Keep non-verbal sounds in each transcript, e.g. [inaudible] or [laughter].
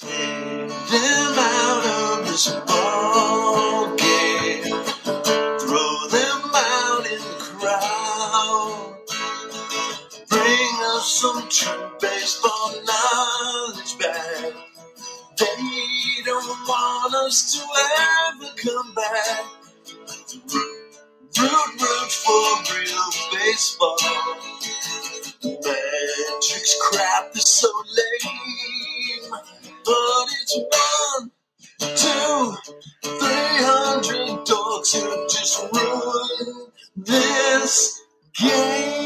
Take them out of this ball game. Throw them out in the crowd. Bring us some true baseball knowledge back. They don't want us to ever come back. Root, root, for real baseball. Magic's crap is so lame. But it's one, two, three hundred dogs who just ruined this game.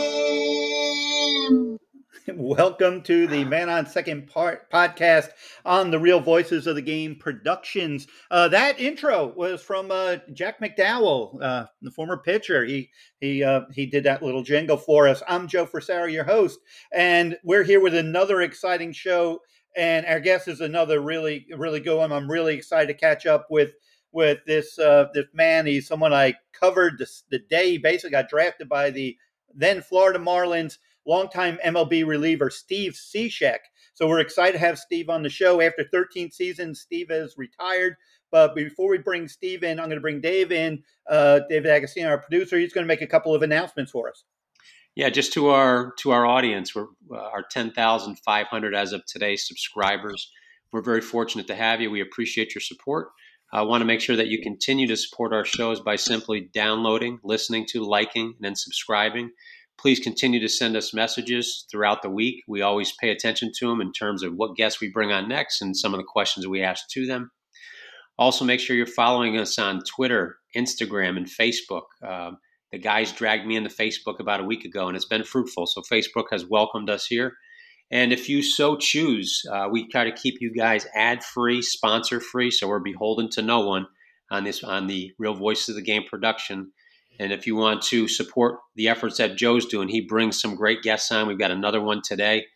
[laughs] Welcome to the Man on Second part podcast on the Real Voices of the Game Productions. Uh, that intro was from uh, Jack McDowell, uh, the former pitcher. He he uh, he did that little jingle for us. I'm Joe Frisaro, your host, and we're here with another exciting show. And our guest is another really really good one. I'm really excited to catch up with with this uh, this man. He's someone I covered the, the day he basically got drafted by the then Florida Marlins longtime MLB reliever Steve Cishek. So we're excited to have Steve on the show. After 13 seasons, Steve has retired. But before we bring Steve in, I'm going to bring Dave in. Uh, Dave Dagostino, our producer, he's going to make a couple of announcements for us. Yeah, just to our to our audience, we're uh, our 10,500 as of today subscribers. We're very fortunate to have you. We appreciate your support. I want to make sure that you continue to support our shows by simply downloading, listening to, liking, and then subscribing. Please continue to send us messages throughout the week. We always pay attention to them in terms of what guests we bring on next and some of the questions we ask to them. Also, make sure you're following us on Twitter, Instagram, and Facebook. Um, the guys dragged me into Facebook about a week ago, and it's been fruitful. So, Facebook has welcomed us here. And if you so choose, uh, we try to keep you guys ad free, sponsor free, so we're beholden to no one on this on the Real Voices of the Game production. And if you want to support the efforts that Joe's doing, he brings some great guests on. We've got another one today.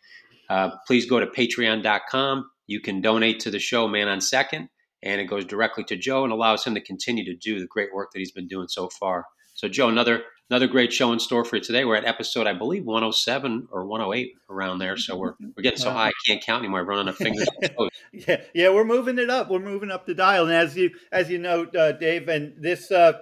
Uh, please go to patreon.com. You can donate to the show, Man on Second, and it goes directly to Joe and allows him to continue to do the great work that he's been doing so far. So, Joe, another another great show in store for you today. We're at episode, I believe, 107 or 108 around there. So we're we're getting so high I can't count anymore. I'm running a fingers. [laughs] yeah, yeah, we're moving it up. We're moving up the dial. And as you as you know, uh, Dave, and this uh,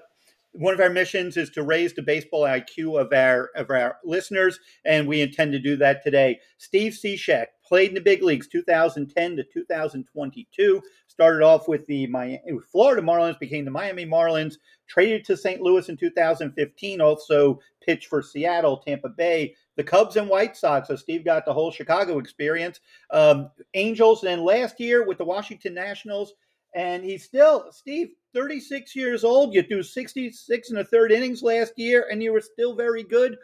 one of our missions is to raise the baseball IQ of our of our listeners, and we intend to do that today. Steve Cishek played in the big leagues 2010 to 2022. Started off with the Miami, Florida Marlins, became the Miami Marlins. Traded to St. Louis in 2015. Also pitched for Seattle, Tampa Bay, the Cubs, and White Sox. So Steve got the whole Chicago experience. Um, Angels, and then last year with the Washington Nationals. And he's still Steve 36 years old. You threw 66 and a third innings last year, and you were still very good.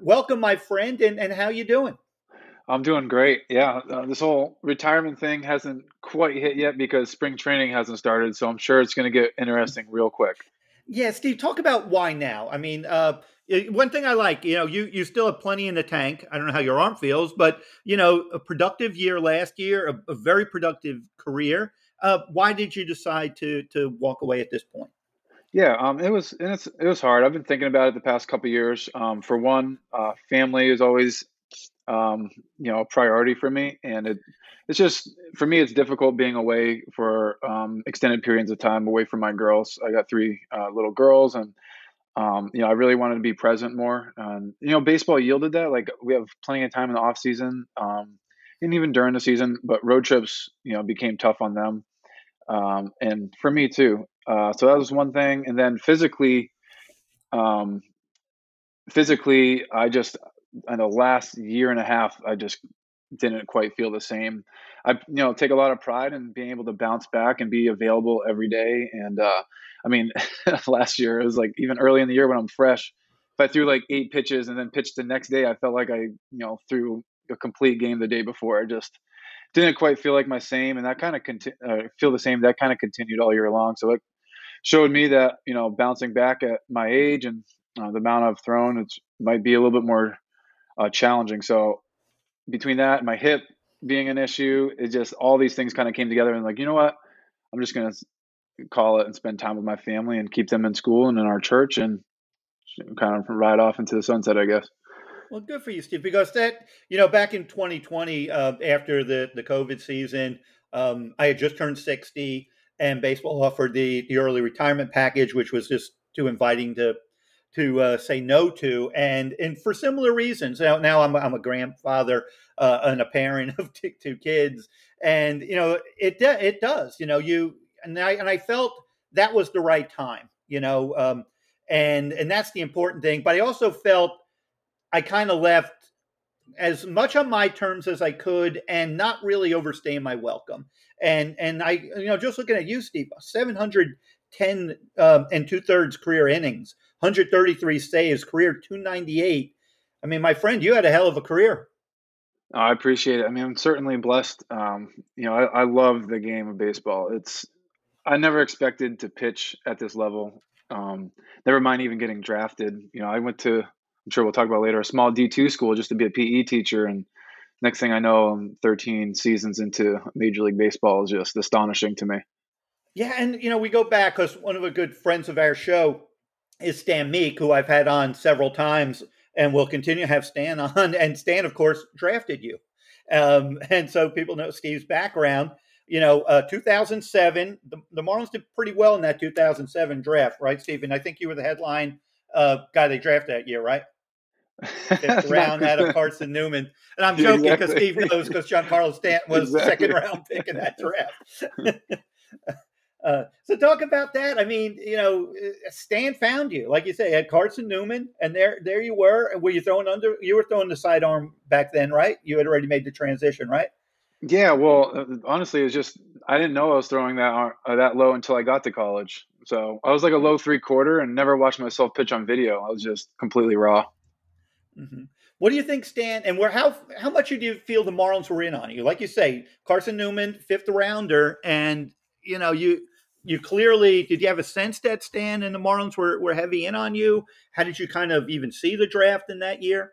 Welcome, my friend, and, and how you doing? I'm doing great. Yeah, uh, this whole retirement thing hasn't quite hit yet because spring training hasn't started, so I'm sure it's going to get interesting real quick. Yeah, Steve, talk about why now. I mean, uh, one thing I like, you know, you you still have plenty in the tank. I don't know how your arm feels, but you know, a productive year last year, a, a very productive career. Uh, why did you decide to to walk away at this point? Yeah, um, it was and it's it was hard. I've been thinking about it the past couple years. Um, for one, uh, family is always um, you know a priority for me, and it it's just for me it's difficult being away for um, extended periods of time away from my girls. I got three uh, little girls, and um, you know I really wanted to be present more. And you know, baseball yielded that. Like we have plenty of time in the off season. Um, and even during the season, but road trips, you know, became tough on them um, and for me too. Uh, so that was one thing, and then physically, um, physically, I just in the last year and a half, I just didn't quite feel the same. I you know take a lot of pride in being able to bounce back and be available every day. And uh, I mean, [laughs] last year it was like even early in the year when I'm fresh, if I threw like eight pitches and then pitched the next day, I felt like I you know threw a complete game the day before. I just didn't quite feel like my same, and that kind of conti- uh, feel the same. That kind of continued all year long. So it showed me that you know bouncing back at my age and uh, the amount I've thrown, it might be a little bit more uh, challenging. So between that and my hip being an issue, it just all these things kind of came together and like you know what, I'm just gonna call it and spend time with my family and keep them in school and in our church and kind of ride off into the sunset, I guess. Well, good for you, Steve, because that, you know, back in 2020, uh, after the, the COVID season, Um, I had just turned 60, and baseball offered the, the early retirement package, which was just too inviting to to uh, say no to, and and for similar reasons. Now, now I'm I'm a grandfather uh, and a parent [laughs] of two, two kids, and you know it it does. You know you and I and I felt that was the right time. You know, um, and and that's the important thing. But I also felt I kind of left as much on my terms as I could and not really overstaying my welcome. And and I you know just looking at you, Steve, 710 um, and two thirds career innings, 133 saves, career 298. I mean, my friend, you had a hell of a career. I appreciate it. I mean, I'm certainly blessed. Um, you know, I, I love the game of baseball. It's I never expected to pitch at this level. Um, never mind even getting drafted. You know, I went to I'm sure we'll talk about later, a small D2 school just to be a PE teacher. And next thing I know, I'm 13 seasons into Major League Baseball is just astonishing to me. Yeah. And, you know, we go back because one of the good friends of our show is Stan Meek, who I've had on several times and will continue to have Stan [laughs] on. And Stan, of course, drafted you. Um, [laughs] and so people know Steve's background. You know, uh, 2007, the, the Marlins did pretty well in that 2007 draft, right, Stephen? I think you were the headline uh, guy they drafted that year, right? fifth [laughs] round out of Carson Newman. And I'm joking because exactly. Steve knows because John Giancarlo Stanton was exactly. second round pick in that draft. Uh, so talk about that. I mean, you know, Stan found you, like you say, had Carson Newman, and there, there you were. And were you throwing under? You were throwing the sidearm back then, right? You had already made the transition, right? Yeah. Well, uh, honestly, it's just I didn't know I was throwing that uh, that low until I got to college. So I was like a low three quarter, and never watched myself pitch on video. I was just completely raw. Mm-hmm. What do you think, Stan? And where how how much do you feel the Marlins were in on you? Like you say, Carson Newman, fifth rounder, and you know you you clearly did you have a sense that Stan and the Marlins were were heavy in on you? How did you kind of even see the draft in that year?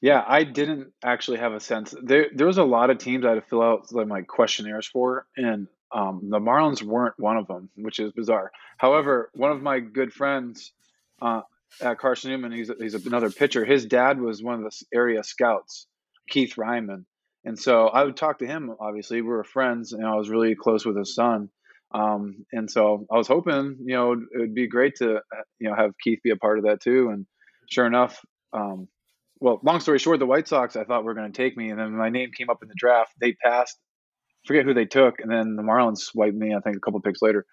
Yeah, I didn't actually have a sense. There there was a lot of teams I had to fill out like my questionnaires for, and um, the Marlins weren't one of them, which is bizarre. However, one of my good friends uh, at Carson Newman. He's he's another pitcher. His dad was one of the area scouts, Keith Ryman, and so I would talk to him. Obviously, we were friends, and I was really close with his son. Um, and so I was hoping, you know, it would be great to, you know, have Keith be a part of that too. And sure enough, um, well, long story short, the White Sox I thought were going to take me, and then my name came up in the draft. They passed. Forget who they took, and then the Marlins swiped me. I think a couple picks later.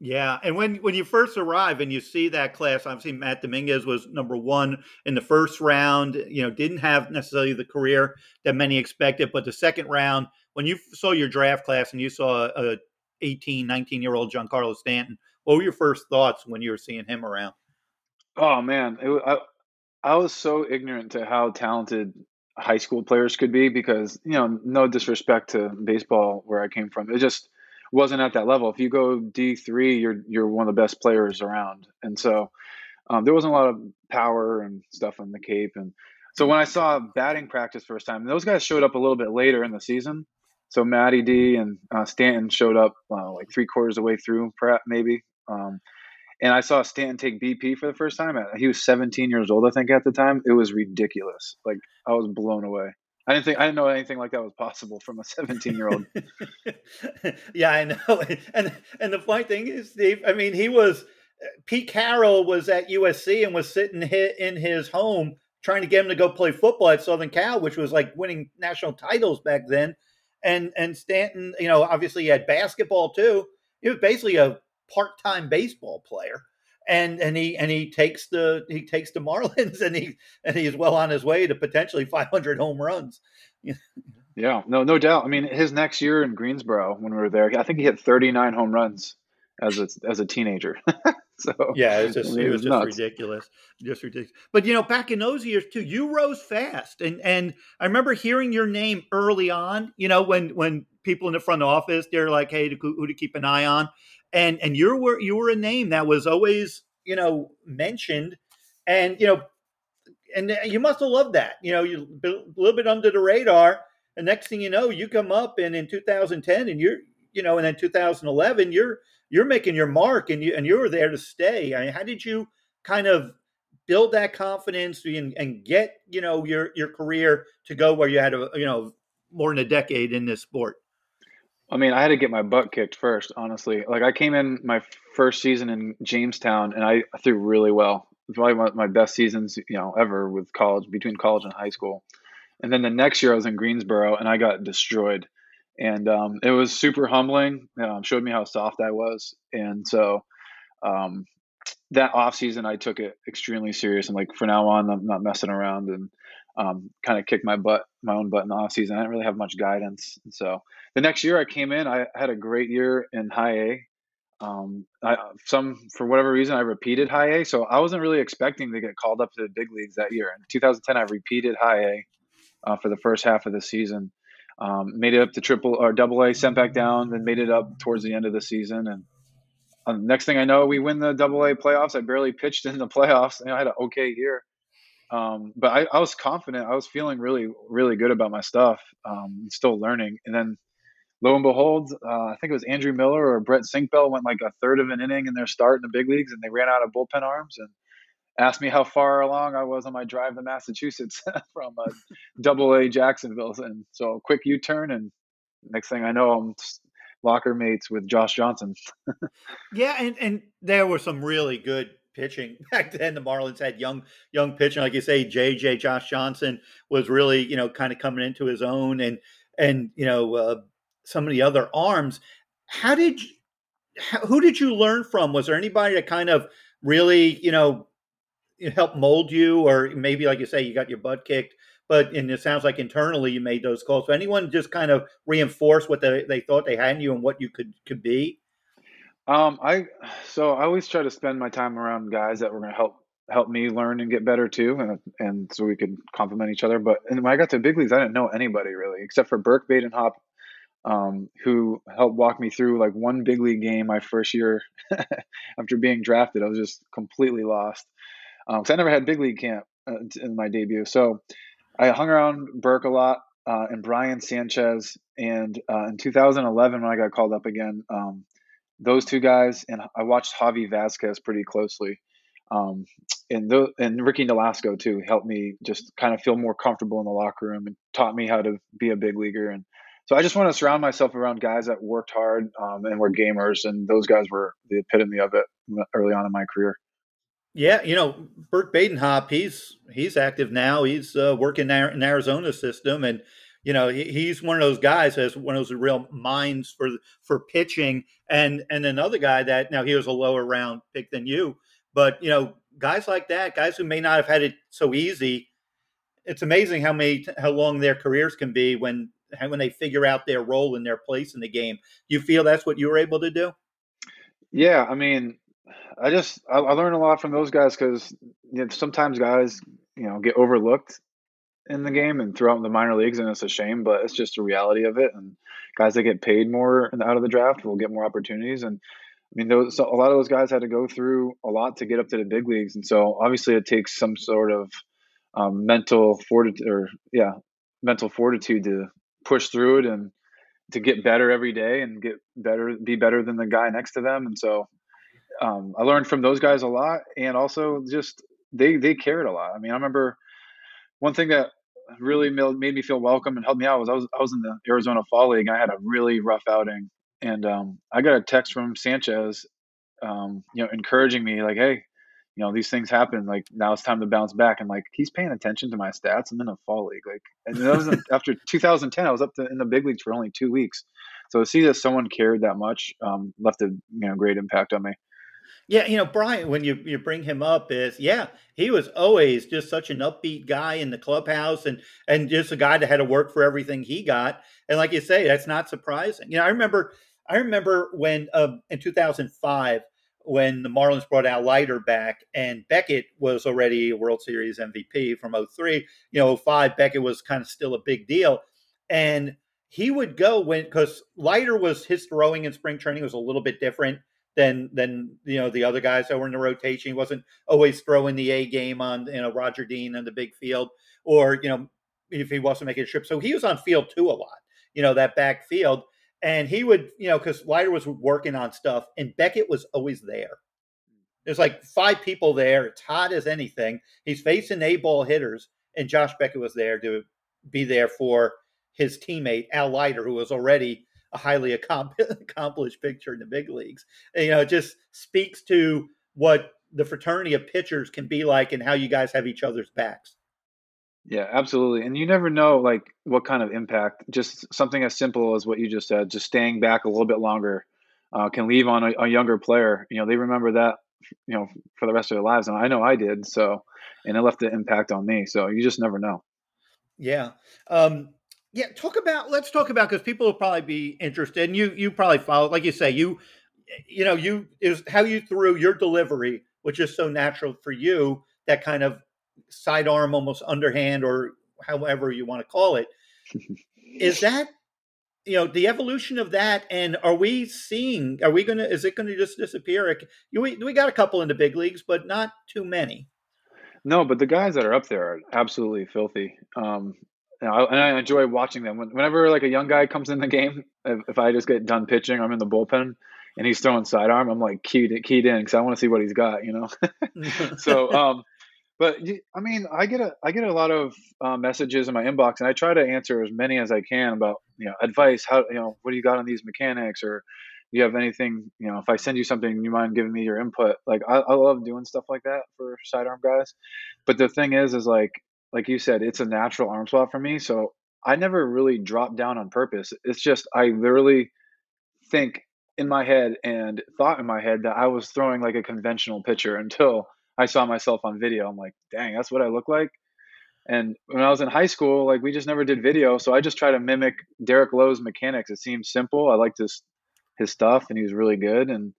Yeah, and when when you first arrive and you see that class, obviously Matt Dominguez was number one in the first round. You know, didn't have necessarily the career that many expected, but the second round, when you saw your draft class and you saw a 18, 19 year old Giancarlo Stanton, what were your first thoughts when you were seeing him around? Oh man, it, I I was so ignorant to how talented high school players could be because you know, no disrespect to baseball where I came from, it just wasn't at that level. If you go D three, you're you're one of the best players around, and so um, there wasn't a lot of power and stuff on the Cape. And so when I saw batting practice first time, those guys showed up a little bit later in the season. So Maddie D and uh, Stanton showed up uh, like three quarters of the way through, perhaps maybe. Um, and I saw Stanton take BP for the first time. He was 17 years old, I think, at the time. It was ridiculous. Like I was blown away. I didn't think I didn't know anything like that was possible from a 17 year old. [laughs] yeah, I know. [laughs] And and the funny thing is, Steve, I mean, he was Pete Carroll was at USC and was sitting in his home trying to get him to go play football at Southern Cal, which was like winning national titles back then. And and Stanton, you know, obviously he had basketball too. He was basically a part time baseball player and and he and he takes the he takes the [laughs] Marlins and he and he's well on his way to potentially 500 home runs. yeah, no, no doubt. I mean, his next year in Greensboro when we were there, I think he hit 39 home runs as a as a teenager. [laughs] so yeah, it's just it was, just ridiculous, just ridiculous. But you know, back in those years too, you rose fast, and and I remember hearing your name early on. You know, when when people in the front office they're like, "Hey, who to keep an eye on," and and you were you were a name that was always you know mentioned, and you know, and uh, you must have loved that. You know, you a little bit under the radar. The next thing you know, you come up and in 2010, and you're you know, and then 2011, you're you're making your mark, and you and you're there to stay. I mean, how did you kind of build that confidence and, and get you know your your career to go where you had a you know more than a decade in this sport? I mean, I had to get my butt kicked first, honestly. Like I came in my first season in Jamestown and I threw really well. It was probably one of my best seasons, you know, ever with college, between college and high school. And then the next year I was in Greensboro and I got destroyed. And um, it was super humbling. Um, showed me how soft I was. And so um, that off season, I took it extremely serious. And like for now on, I'm not messing around and um, kind of kicked my butt, my own butt in the off season. I didn't really have much guidance. And so the next year I came in, I had a great year in high A. Um, I, some for whatever reason I repeated high A, so I wasn't really expecting to get called up to the big leagues that year. In 2010, I repeated high A uh, for the first half of the season. Um, made it up to triple or double A, sent back down, then made it up towards the end of the season. And uh, next thing I know, we win the double A playoffs. I barely pitched in the playoffs. Know, I had an okay year. Um, but I, I, was confident. I was feeling really, really good about my stuff. Um, still learning. And then lo and behold, uh, I think it was Andrew Miller or Brett Sinkbeil went like a third of an inning in their start in the big leagues, and they ran out of bullpen arms and asked me how far along I was on my drive to Massachusetts [laughs] from uh, Double A Jacksonville. And so a quick U turn, and next thing I know, I'm locker mates with Josh Johnson. yeah, and and there were some really good pitching [laughs] back then. The Marlins had young young pitching, like you say, JJ Josh Johnson was really you know kind of coming into his own, and and you know uh, some of the other arms. How did you, who did you learn from? Was there anybody that kind of really you know help mold you, or maybe like you say, you got your butt kicked? But and it sounds like internally you made those calls. So anyone just kind of reinforce what they, they thought they had in you and what you could could be? Um, I so I always try to spend my time around guys that were going to help help me learn and get better too, and and so we could complement each other. But when I got to big leagues, I didn't know anybody really except for Burke Badenhop, um, who helped walk me through like one big league game my first year [laughs] after being drafted. I was just completely lost because um, I never had big league camp uh, in my debut. So I hung around Burke a lot uh, and Brian Sanchez. And uh, in 2011, when I got called up again, um, those two guys, and I watched Javi Vazquez pretty closely. Um, and and Ricky Nolasco too helped me just kind of feel more comfortable in the locker room and taught me how to be a big leaguer. And so I just want to surround myself around guys that worked hard um, and were gamers, and those guys were the epitome of it early on in my career. Yeah, you know, Burke Badenhop, he's he's active now. He's uh, working in Arizona system, and you know, he, he's one of those guys has one of those real minds for for pitching, and and another guy that now he was a lower round pick than you, but you know, guys like that, guys who may not have had it so easy. It's amazing how many how long their careers can be when when they figure out their role and their place in the game. You feel that's what you were able to do? Yeah, I mean, I just I, I learned a lot from those guys because you know, sometimes guys you know get overlooked in the game and throughout the minor leagues, and it's a shame, but it's just a reality of it. And guys that get paid more out of the draft will get more opportunities. And I mean, those so a lot of those guys had to go through a lot to get up to the big leagues, and so obviously it takes some sort of um, mental fortitude, or yeah, mental fortitude to push through it and to get better every day and get better, be better than the guy next to them. And so um, I learned from those guys a lot, and also just they they cared a lot. I mean, I remember one thing that really made me feel welcome and helped me out was I was I was in the Arizona Fall League. And I had a really rough outing, and um, I got a text from Sanchez, um, you know, encouraging me like, "Hey, you know, these things happen. Like now it's time to bounce back." And like he's paying attention to my stats. I'm in a Fall League, like, and that was [laughs] after 2010. I was up to, in the big leagues for only two weeks. So to see that someone cared that much um, left a you know great impact on me. Yeah, you know, Brian, when you, you bring him up, is yeah, he was always just such an upbeat guy in the clubhouse and and just a guy that had to work for everything he got. And like you say, that's not surprising. You know, I remember I remember when uh, in 2005 when the Marlins brought out Leiter back and Beckett was already a World Series MVP from 03. You know, 05 Beckett was kind of still a big deal. And he would go when because Leiter was his throwing in spring training was a little bit different than than you know the other guys that were in the rotation. He wasn't always throwing the A game on you know Roger Dean in the big field, or you know if he wasn't making a trip. So he was on field two a lot. You know that back field, and he would you know because Leiter was working on stuff, and Beckett was always there. There's like five people there. It's hot as anything. He's facing A ball hitters, and Josh Beckett was there to be there for his teammate Al Leiter, who was already a highly [laughs] accomplished pitcher in the big leagues. And, you know, it just speaks to what the fraternity of pitchers can be like and how you guys have each other's backs. Yeah, absolutely. And you never know like what kind of impact just something as simple as what you just said, just staying back a little bit longer uh, can leave on a, a, younger player. You know, they remember that, you know, for the rest of their lives. And I know I did. So, and it left an impact on me. So you just never know. Yeah. Um, yeah. Talk about, let's talk about, cause people will probably be interested and you, you probably follow, like you say, you, you know, you is how you threw your delivery, which is so natural for you, that kind of sidearm, almost underhand, or however you want to call it. [laughs] is that you know the evolution of that and are we seeing are we gonna is it gonna just disappear we, we got a couple in the big leagues but not too many no but the guys that are up there are absolutely filthy um and I enjoy watching them. Whenever like a young guy comes in the game, if, if I just get done pitching, I'm in the bullpen, and he's throwing sidearm. I'm like keyed keyed in because I want to see what he's got, you know. [laughs] so, um, but I mean, I get a I get a lot of uh, messages in my inbox, and I try to answer as many as I can about you know advice. How you know what do you got on these mechanics, or do you have anything? You know, if I send you something, you mind giving me your input? Like I, I love doing stuff like that for sidearm guys. But the thing is, is like like you said, it's a natural arm swap for me. So I never really drop down on purpose. It's just I literally think in my head and thought in my head that I was throwing like a conventional pitcher [laughs] until I saw myself on video. I'm like, dang, that's what I look like. And when I was in high school, like we just never did video, so I just try to mimic Derek Lowe's mechanics. It seems simple. I liked his his stuff, and he was really good. And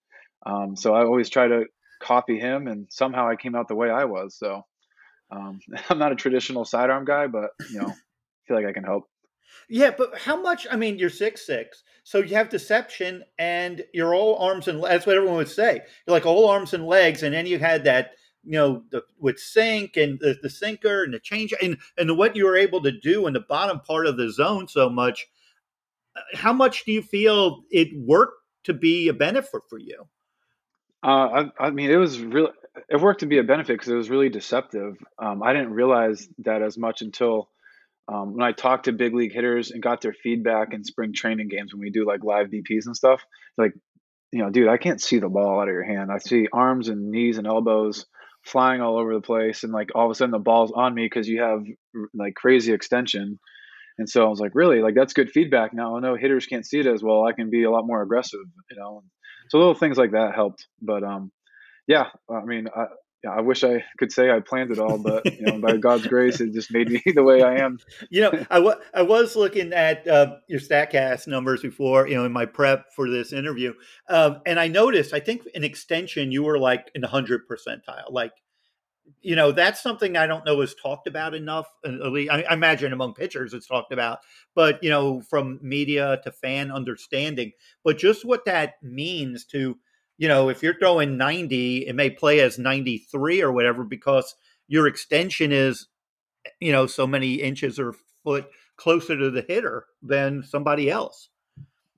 um, so I always try to copy him, and somehow I came out the way I was. So um, [laughs] I'm not a traditional sidearm guy, but you know, feel like I can help. Yeah, but how much? I mean, you're six six, so you have deception, and you're all arms and that's what everyone would say. You're like all arms and legs, and then you had that you know, the, with sink and the, the sinker and the change and, and what you were able to do in the bottom part of the zone so much, uh, how much do you feel it worked to be a benefit for you? Uh, I, I, mean, it was really, it worked to be a benefit because it was really deceptive. Um, I didn't realize that as much until um, when I talked to big league hitters and got their feedback in spring training games when we do like live BPs and stuff. Like, you know, dude, I can't see the ball out of your hand. I see arms and knees and elbows flying all over the place and like all of a sudden the ball's on me because you have like crazy extension and so i was like really like that's good feedback now i know hitters can't see it as well i can be a lot more aggressive you know so little things like that helped but um yeah i mean i yeah, I wish I could say I planned it all, but you know, by God's grace, it just made me [laughs] the way I am. you know, I, w- I was looking at uh, your Statcast numbers before, you know, in my prep for this interview, um, and I noticed. I think in extension, you were like in the hundred percentile. Like, you know, that's something I don't know is talked about enough. Uh, I, I imagine among pitchers, it's talked about, but you know, from media to fan understanding, but just what that means to you know, if you're throwing 90, it may play as 93 or whatever because your extension is, you know, so many inches or foot closer to the hitter than somebody else.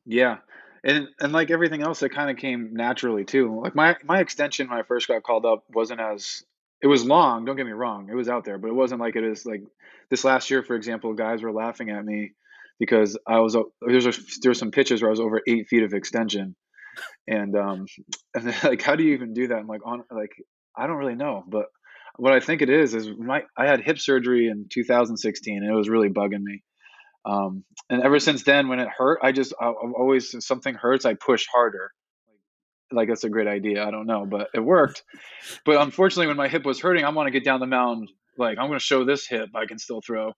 Yeah. And and like everything else, it kind of came naturally too. Like my my extension when I first got called up wasn't as it was long. Don't get me wrong, it was out there, but it wasn't like it is like this last year. For example, guys were laughing at me because I was there's there's some pitches where I was over eight feet of extension, and um [laughs] and like how do you even do that i'm like on like i don't really know but what i think it is is my i had hip surgery in 2016 and it was really bugging me um and ever since then when it hurt i just I, i'm always if something hurts i push harder like that's a great idea i don't know but it worked but unfortunately when my hip was hurting i want to get down the mound like i'm going to show this hip i can still throw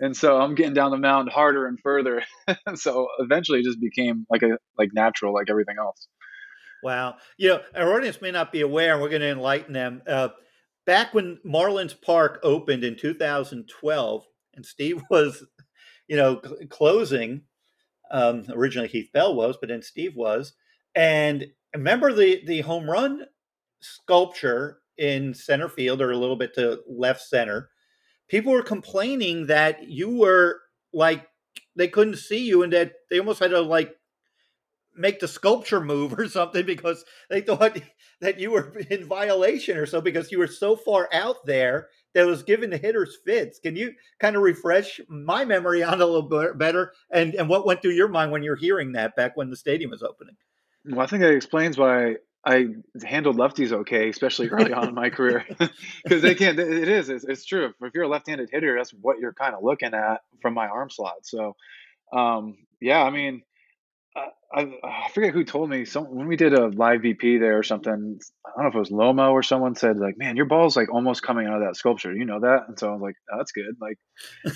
and so I'm getting down the mound harder and further. [laughs] so eventually, it just became like a like natural, like everything else. Wow, you know, our audience may not be aware, and we're going to enlighten them. Uh, back when Marlins Park opened in 2012, and Steve [laughs] was, you know, cl- closing. Um, originally, Heath Bell was, but then Steve was. And remember the the home run sculpture in center field, or a little bit to left center people were complaining that you were like they couldn't see you and that they almost had to like make the sculpture move or [laughs] something because they thought [laughs] that you were in violation or so because you were so far out there that was giving the hitters fits. Can you kind of refresh my memory on a little bit better and, and what went through your mind when you're hearing that back when the stadium was opening? Well, I think that explains why I handled lefties okay, especially early on in my [laughs] career, [laughs] because they can't. It is. It's, it's, true. If you're a left-handed hitter, that's what you're kind of looking at from my arm slot. So, um, yeah, I mean, I, I forget who told me some when we did a live BP there or something. I don't know if it was Lomo or someone said like, "Man, your ball's like almost coming out of that sculpture." You know that, and so I was like, oh, "That's good." Like,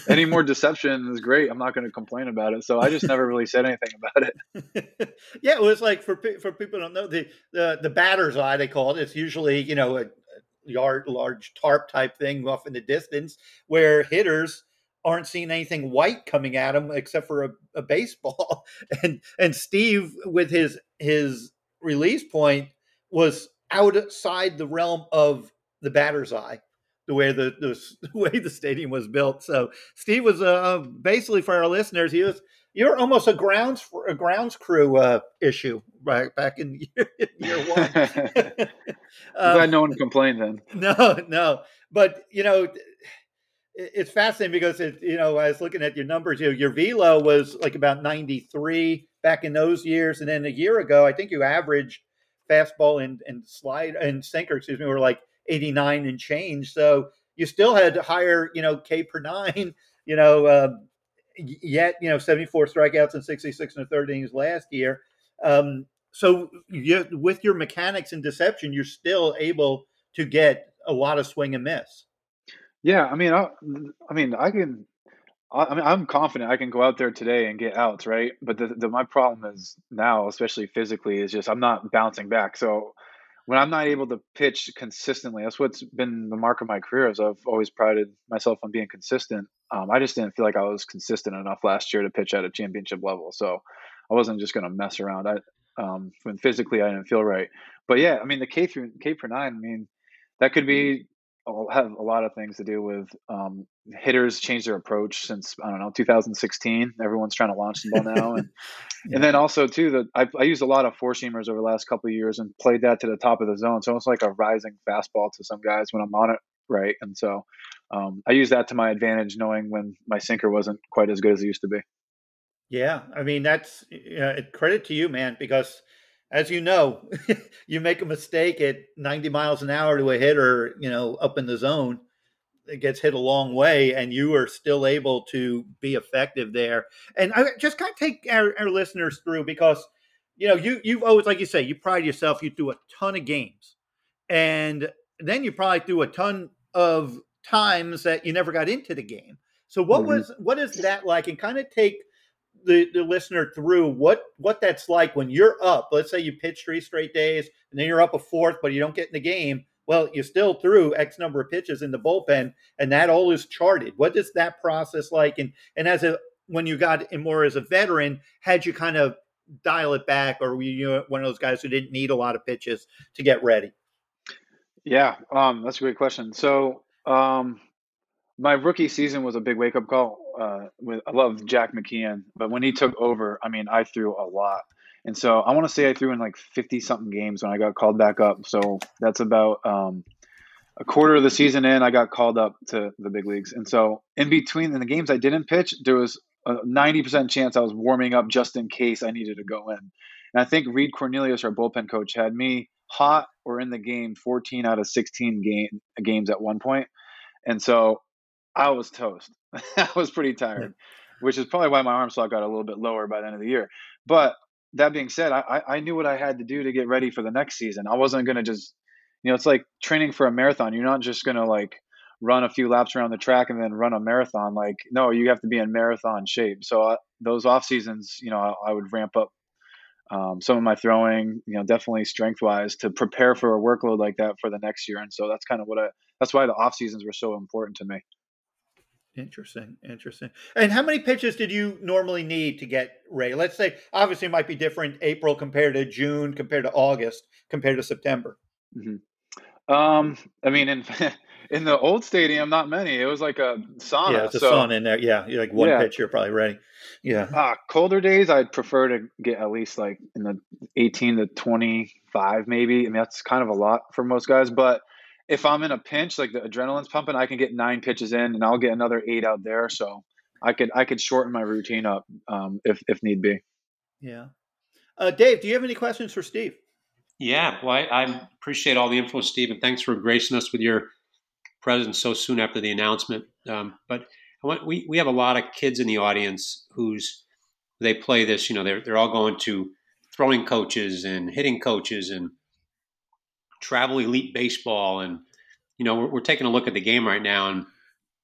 any more [laughs] deception is great. I'm not going to complain about it. So I just never really said anything about it. [laughs] yeah, it was like for for people who don't know the the the batter's eye they call it. It's usually you know a yard large tarp type thing off in the distance where hitters aren't seeing anything white coming at him except for a, a baseball. [laughs] and and Steve with his his release point was outside the realm of the batter's eye the way the, the, [laughs] the way the stadium was built. So steve was uh, basically for our listeners he was you're almost a grounds for a grounds crew uh, issue right back in [laughs] year, year one. Um, glad no one complained then. No no. But you know it's fascinating because it, you know, I was looking at your numbers. You know, your velo was like about 93 back in those years, and then a year ago, I think you averaged fastball and and slide and sinker, excuse me, were like 89 and change. So you still had higher, you know, K per nine. [laughs] You know, uh, yet you know 74 strikeouts and 66 and a third innings last year. Um, so you, with your mechanics and deception, you're still able to get a lot of swing and miss. Yeah, I mean, I, I mean, I can. I, I mean, I'm confident I can go out there today and get outs, right? But the, the my problem is now, especially physically, is just I'm not bouncing back. So when I'm not able to pitch consistently, that's what's been the mark of my career. Is I've always prided myself on being consistent. Um, I just didn't feel like I was consistent enough last year to pitch at a championship level. So I wasn't just going to mess around. I um, when physically I didn't feel right. But yeah, I mean the K through K per nine. I mean that could be [laughs] have a lot of things to do with um, hitters change their approach since I don't know 2016. Everyone's trying to launch the ball now, and yeah. [laughs] and then also too that I, I used a lot of four seamers over the last couple of years and played that to the top of the zone. So it's like a rising fastball to some guys when I'm on it right, and so um, I use that to my advantage, knowing when my sinker wasn't quite as good as it used to be. Yeah, I mean that's uh, credit to you, man, because as you know, [laughs] you make a mistake at 90 miles an hour to a hitter, you know, up in the zone, it gets hit a long way, and you are still able to be effective there. And I just kind of take our, our listeners through because, you know, you you've always, like you say, you pride yourself. You do a ton of games, and then you probably do a ton of times that you never got into the game. So what mm-hmm. was what is that like? And kind of take the, the listener through what what that's like when you're up. Let's say you pitch three straight days and then you're up a fourth, but you don't get in the game. Well, you still threw X number of pitches in the bullpen, and that all is charted. What is that process like? And and as a when you got in more as a veteran, had you kind of dial it back, or were you one of those guys who didn't need a lot of pitches to get ready? Yeah, um, that's a great question. So um, my rookie season was a big wake up call. Uh, with I love Jack McKeon, but when he took over, I mean, I threw a lot, and so I want to say I threw in like fifty something games when I got called back up. So that's about um, a quarter of the season in. I got called up to the big leagues, and so in between in the games I didn't pitch, there was a ninety percent chance I was warming up just in case I needed to go in. And I think Reid Cornelius, our bullpen coach, had me hot or in the game 14 out of 16 game, games at one point. And so I was toast. [laughs] I was pretty tired, which is probably why my arm slot got a little bit lower by the end of the year. But that being said, I, I knew what I had to do to get ready for the next season. I wasn't going to just, you know, it's like training for a marathon. You're not just going to like run a few laps around the track and then run a marathon. Like, no, you have to be in marathon shape. So uh, those off seasons, you know, I, I would ramp up um, some of my throwing, you know, definitely strength wise to prepare for a workload like that for the next year. And so that's kind of what I, that's why the off seasons were so important to me. Interesting, interesting. And how many pitches did you normally need to get ready? Let's say, obviously, it might be different April compared to June, compared to August, compared to September. Mm-hmm. Um, I mean, in [laughs] in the old stadium, not many. It was like a sauna. Yeah, it's a so, sauna in there. Yeah, you're like one yeah. pitch, you're probably ready. Yeah. Uh, colder days, I'd prefer to get at least like in the 18 to 25, maybe. I mean, that's kind of a lot for most guys, but if I'm in a pinch, like the adrenaline's pumping, I can get nine pitches in, and I'll get another eight out there. So I could I could shorten my routine up um, if if need be. Yeah. Uh, Dave, do you have any questions for Steve? Yeah, well, I, I, appreciate all the info, Steve, and thanks for gracing us with your presence so soon after the announcement. Um, but want, we we have a lot of kids in the audience who's they play this. You know, they're they're all going to throwing coaches and hitting coaches and travel elite baseball, and you know, we're, we're taking a look at the game right now, and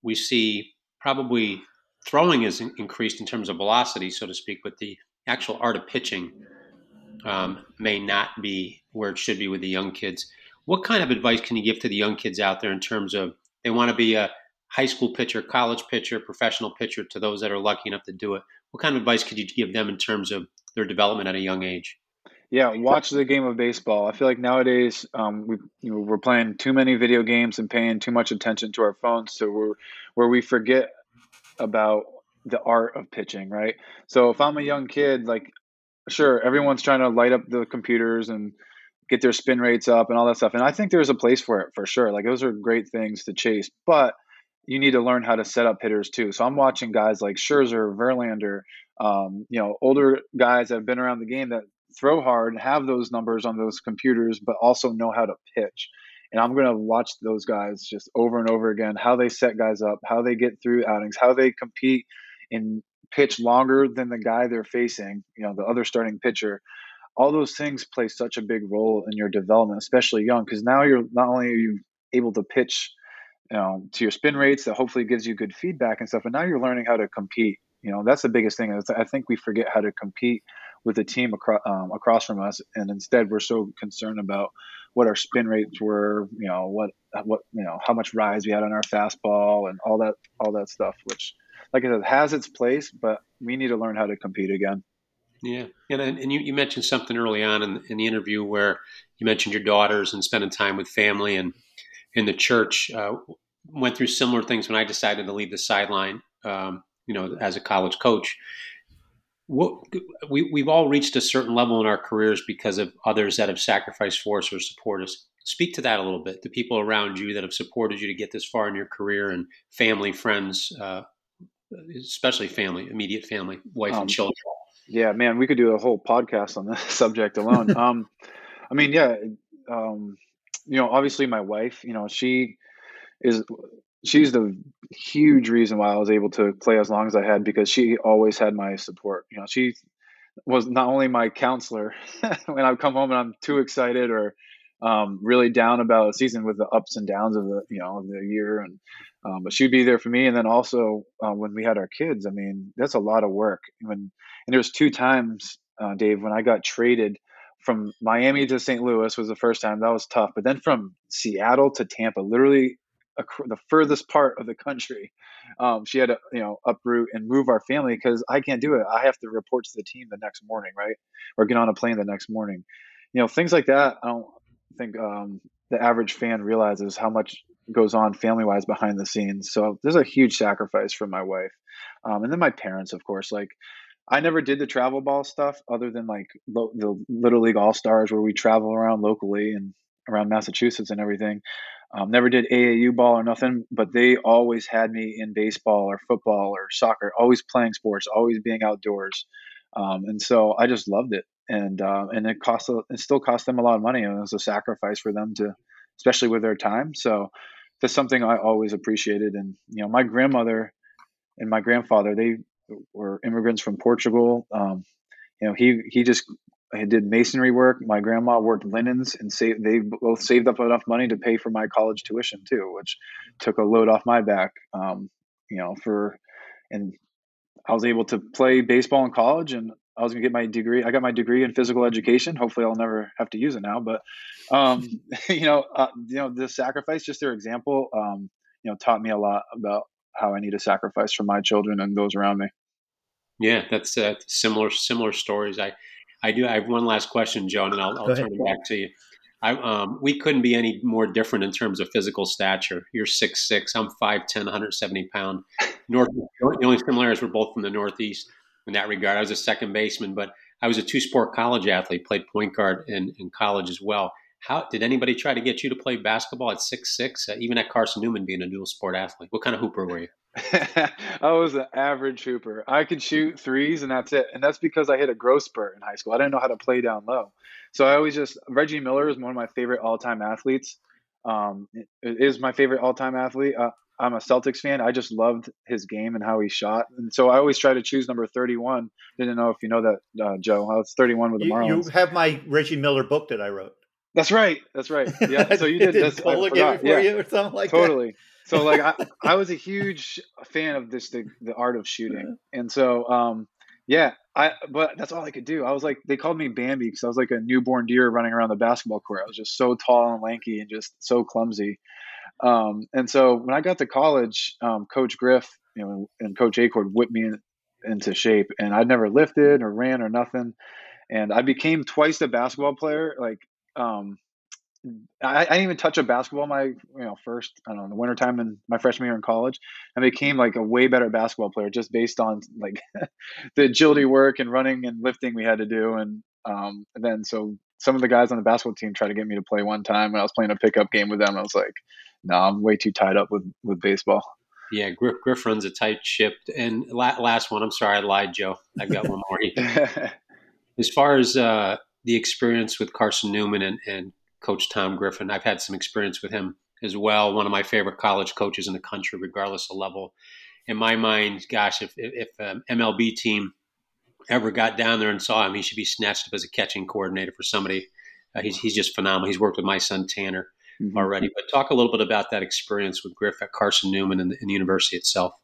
we see probably throwing is increased in terms of velocity, so to speak, but the actual art of pitching um, may not be where it should be with the young kids. What kind of advice can you give to the young kids out there in terms of they want to be a high school pitcher, college pitcher, professional pitcher to those that are lucky enough to do it? What kind of advice could you give them in terms of their development at a young age? Yeah, watch the game of baseball. I feel like nowadays um, we you know, we're playing too many video games and paying too much attention to our phones, so we're where we forget about the art of pitching, right? So if I'm a young kid, like sure, everyone's trying to light up the computers and get their spin rates up and all that stuff. And I think there's a place for it for sure. Like those are great things to chase, but you need to learn how to set up hitters too. So I'm watching guys like Scherzer, Verlander, um, you know, older guys that have been around the game that throw hard, have those numbers on those computers, but also know how to pitch. And I'm going to watch those guys just over and over again, how they set guys up, how they get through outings, how they compete and pitch longer than the guy they're facing, you know, the other starting pitcher. All those things play such a big role in your development, especially young, because now you're not only are you able to pitch, you know, to your spin rates that hopefully gives you good feedback and stuff, but now you're learning how to compete. You know, that's the biggest thing. I think we forget how to compete with the team across um, across from us, and instead we're so concerned about what our spin rates were, you know, what what you know, how much rise we had on our fastball, and all that all that stuff, which like I said, has its place, but we need to learn how to compete again. Yeah, and and you, you mentioned something early on in, in the interview where you mentioned your daughters and spending time with family and in the church. Uh, went through similar things when I decided to leave the sideline. Um, you know, as a college coach, what, we we've all reached a certain level in our careers because of others that have sacrificed for us or support us. Speak to that a little bit. The people around you that have supported you to get this far in your career, and family, friends, uh, especially family, immediate family, wife um, and children. Yeah, man, we could do a whole podcast on this [laughs] subject alone. [laughs] um, I mean, yeah, um, you know, obviously my wife, you know, she is she's the huge reason why I was able to play as long as I had because she always had my support. You know, she was not only my counselor [laughs] when I come home and I'm too excited or um, really down about a season with the ups and downs of the you know of the year and um, but she'd be there for me. And then also uh, when we had our kids i mean that's a lot of work. When and there was two times uh, dave when i got traded from miami to st louis was the first time. That was tough. But then from seattle to tampa literally the furthest part of the country um, she had to you know uproot and move our family because i can't do it i have to report to the team the next morning right or get on a plane the next morning you know things like that i don't think um, the average fan realizes how much goes on family wise behind the scenes. So there's a huge sacrifice for my wife. Um, and then my parents, of course, like I never did the travel ball stuff other than like lo- the Little League All Stars where we travel around locally and around Massachusetts and everything. Um, never did AAU ball or nothing, but they always had me in baseball or football or soccer, always playing sports, always being outdoors. Um, and so I just loved it. And uh, and it cost it still cost them a lot of money and it was a sacrifice for them to especially with their time. So that's something i always appreciated. And you know my grandmother and my grandfather they were immigrants from portugal. Um, you know he he just he did masonry work my grandma worked linens and saved they both saved up enough money to pay for my college tuition too which took a load off my back um, you know for and I was able to play baseball in college and I was gonna get my degree. I got my degree in physical education. Hopefully, I'll never have to use it now. But um, [laughs] [laughs] you know, uh, you know, the sacrifice, just their example, um, you know, taught me a lot about how I need to sacrifice for my children and those around me. Yeah, that's uh, similar similar stories. I I do. I have one last question, Joan, and I'll, I'll turn it back to you. I, um, we couldn't be any more different in terms of physical stature. You're six six. I'm 5'10", 170 pound. North. The only similarities we're both from the Northeast in that regard. I was a second baseman, but I was a two sport college athlete, played point guard in, in college as well. How did anybody try to get you to play basketball at six six? Uh, even at Carson Newman, being a dual sport athlete, what kind of hooper were you? [laughs] I was an average hooper. I could shoot threes, and that's it. And that's because I hit a growth spurt in high school. I didn't know how to play down low, so I always just Reggie Miller is one of my favorite all time athletes. Um, is my favorite all time athlete. Uh, I'm a Celtics fan. I just loved his game and how he shot, and so I always try to choose number 31. Didn't know if you know that, uh, Joe. I was 31 with the Marlins. You have my Reggie Miller book that I wrote. That's right. That's right. Yeah. So you did [laughs] Did this. I forgot. Yeah. You or something like totally. that. Totally. so like I, [laughs] I was a huge fan of this the, the art of shooting, and so um yeah I but that's all I could do. I was like they called me Bambi because I was like a newborn deer running around the basketball court. I was just so tall and lanky and just so clumsy. Um, and so when I got to college, um, Coach Griff, you know, and Coach Acord whipped me in, into shape, and I'd never lifted or ran or nothing. And I became twice the basketball player. Like, um, I, I, didn't even touch a basketball my you know first I don't know in the wintertime in my freshman year in college. I became like a way better basketball player just based on like [laughs] the agility work and running and lifting we had to do. And, um, and then so some of the guys on the basketball team tried to get me to play one time when I was playing a pickup game with them. I was like, no, I'm way too tied up with with baseball. Yeah, Griff, Griff runs a tight ship. And last one, I'm sorry, I lied, Joe. I've got one more. [laughs] as far as uh, the experience with Carson Newman and, and Coach Tom Griffin, I've had some experience with him as well. One of my favorite college coaches in the country, regardless of level. In my mind, gosh, if if an um, MLB team ever got down there and saw him, he should be snatched up as a catching coordinator for somebody. Uh, he's he's just phenomenal. He's worked with my son Tanner mm-hmm. already. But talk a little bit about that experience with Griff at Carson Newman and the, and the university itself.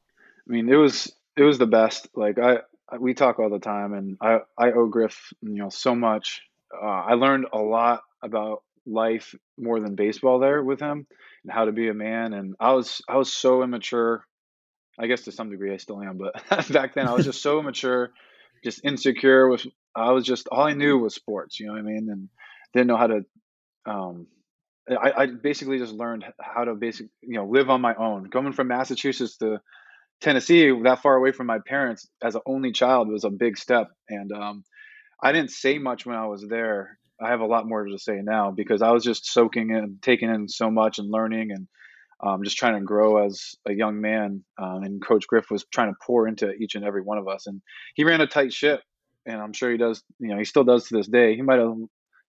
I mean, it was it was the best. Like I, we talk all the time, and I I owe Griff you know so much. Uh, I learned a lot about life more than baseball there with him and how to be a man. And I was I was so immature. I guess to some degree I still am, but [laughs] back then I was just so immature, just insecure. With I was just all I knew was sports. You know what I mean? And didn't know how to um, I, I basically just learned how to basic you know live on my own. Coming from Massachusetts to Tennessee, that far away from my parents as an only child was a big step. And um, I didn't say much when I was there. I have a lot more to say now because I was just soaking in, taking in so much and learning and um, just trying to grow as a young man. Um, and Coach Griff was trying to pour into each and every one of us. And he ran a tight ship. And I'm sure he does, you know, he still does to this day. He might have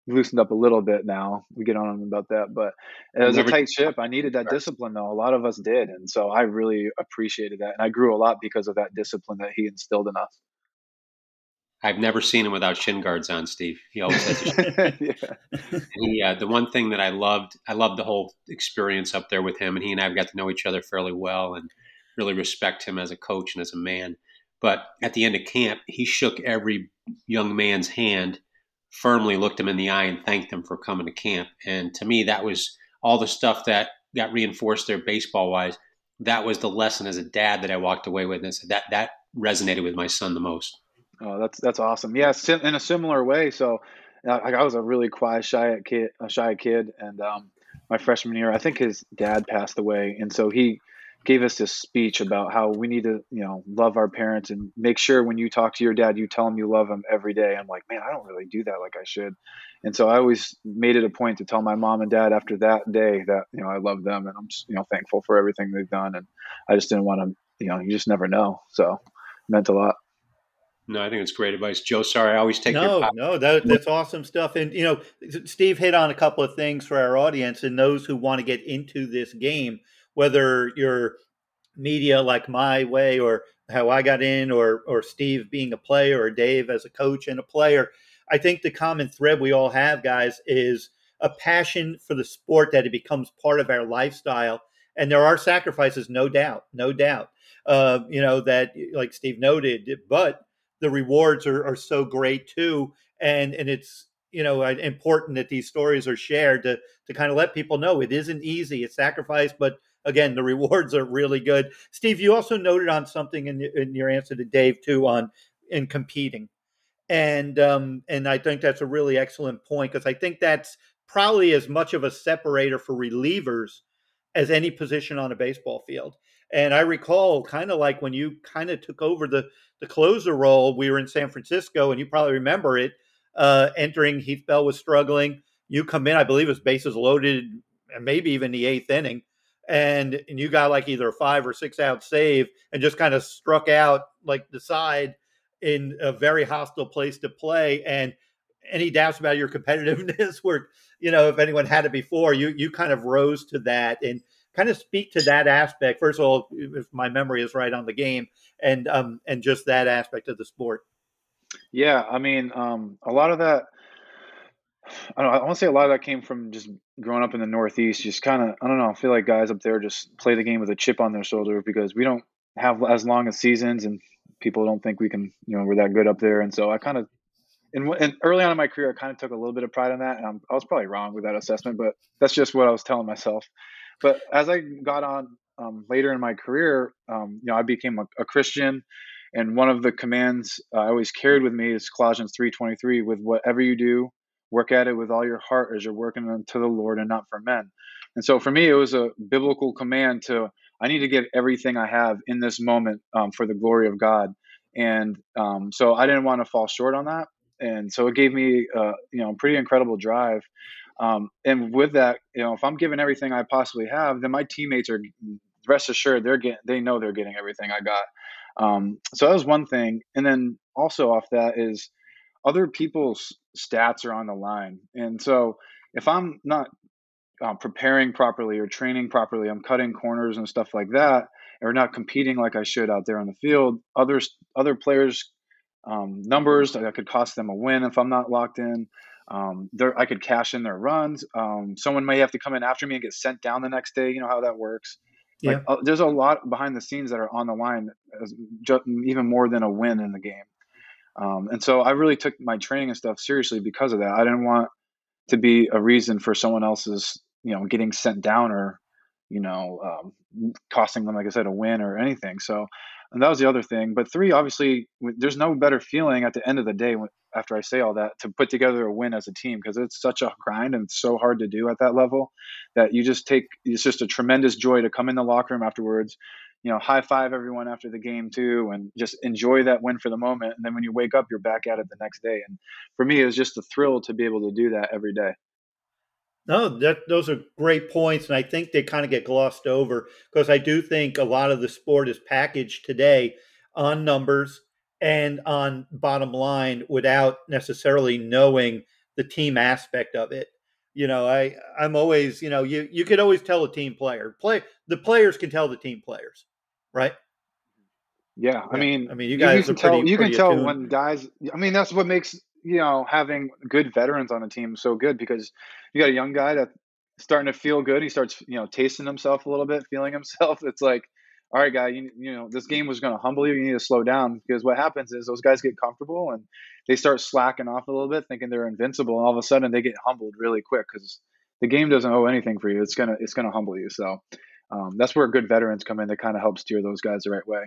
loosened up a little bit now. We get on him about that, but it was a tight ship. I needed that discipline though. A lot of us did, and so I really appreciated that, and I grew a lot because of that discipline that he instilled in us. I've never seen him without shin guards on, Steve. He always has. yeah. [laughs] He, uh, the one thing that I loved, I loved the whole experience up there with him, and he and I have got to know each other fairly well, and really respect him as a coach and as a man. But at the end of camp, he shook every young man's hand firmly looked him in the eye and thanked him for coming to camp. And to me, that was all the stuff that got reinforced there baseball wise. That was the lesson as a dad that I walked away with. And that that resonated with my son the most. Oh, that's that's awesome. Yeah, in a similar way. So, I was a really quiet, shy kid, a shy kid, and um, my freshman year, I think his dad passed away, and so he gave us this speech about how we need to, you know, love our parents and make sure when you talk to your dad, you tell him you love him every day. I'm like, man, I don't really do that like I should. And so I always made it a point to tell my mom and dad after that day that, you know, I love them and I'm just, you know, thankful for everything they've done. And I just didn't want to, you know, you just never know. So meant a lot. No, I think it's great advice, Joe. Sorry, I always take no, your no. That, that's awesome stuff. And you know, Steve hit on a couple of things for our audience and those who want to get into this game whether you're media like my way or how I got in or or Steve being a player or Dave as a coach and a player. I think the common thread we all have, guys, is a passion for the sport that it becomes part of our lifestyle. And there are sacrifices, no doubt, no doubt. Uh, you know that, like Steve noted, but the rewards are, are so great too, and and it's you know important that these stories are shared to to kind of let people know it isn't easy. It's sacrifice, but again, the [laughs] rewards are really good. Steve, you also noted on something in, in your answer to Dave too on in competing, and um, and I think that's a really excellent point because I think that's probably as much of a separator for relievers as any position on a baseball field. And I recall kind of like when you kind of took over the the closer role, we were in San Francisco, and you probably remember it. Uh, entering, Heath Bell was struggling you come in, I believe was bases loaded, and maybe even the eighth inning, and and you got like either a five or six out save, and just kind of struck out like the side in a very hostile place to play, and any doubts about your competitiveness [laughs] were you know if anyone had it before you you kind of rose to that and kind of speak to that aspect first of all if my memory is right on the game and um and just that aspect of the sport yeah i mean um a lot of that I, don't, I want to say a lot of that came from just growing up in the Northeast. Just kind of, I don't know. I feel like guys up there just play the game with a chip on their shoulder because we don't have as long as seasons, and people don't think we can, you know, we're that good up there. And so I kind of, and, and early on in my career, I kind of took a little bit of pride in that. And I'm, i was probably wrong with that assessment, but that's just what I was telling myself. But as I got on um, later in my career, um, you know, I became a, a Christian. And one of the commands uh, I always carried with me is Colossians 3:23 with whatever you do, work at it with all your heart as you're working unto the Lord and not for men. And so for me, it was a biblical command to I need to give everything I have in this moment um, for the glory of God. And um, so I didn't want to fall short on that. And so it gave me, uh, you know, a pretty incredible drive. Um, and with that, you know, if I'm giving everything I possibly have, then my teammates are rest assured they're getting, they know they're getting everything I got. Um, so that was one thing. And then also off that is other people's stats are on the line. And so if I'm not uh, preparing properly or training properly, I'm cutting corners and stuff like that, or not competing like I should out there on the field. Others, other players' um, numbers that could cost them a win if I'm not locked in. Um, there, I could cash in their runs. Um, someone may have to come in after me and get sent down the next day. You know how that works. Yeah. Like, uh, there's a lot behind the scenes that are on the line, just, even more than a win in the game. Um, and so I really took my training and stuff seriously because of that. I didn't want to be a reason for someone else's, you know, getting sent down or, you know, um, costing them, like I said, a win or anything. So, and that was the other thing. But three, obviously, there's no better feeling at the end of the day after I say all that to put together a win as a team because it's such a grind and so hard to do at that level that you just take. It's just a tremendous joy to come in the locker room afterwards you know, high five everyone after the game too, and just enjoy that win for the moment. And then when you wake up, you're back at it the next day. And for me, it was just a thrill to be able to do that every day. No, that those are great points, and I think they kind of get glossed over because I do think a lot of the sport is packaged today on numbers and on bottom line without necessarily knowing the team aspect of it. You know, I I'm always, you know, you you could always tell a team player. Play the players can tell the team players right? Yeah, I mean, I mean, you guys you can tell. You can tell when guys. I mean, that's what makes you know having good veterans on a team so good because you got a young guy that's starting to feel good. He starts, you know, tasting himself a little bit, feeling [laughs] himself. It's like, all right, guy, you, you know, this game was going to humble you. You need to slow down because what happens is those guys get comfortable and they start slacking off a little bit, thinking they're invincible, and all of a sudden they get humbled really quick because the game doesn't owe anything for you. It's gonna it's gonna humble you. So um, that's where good veterans come in to kind of help steer those guys the right way.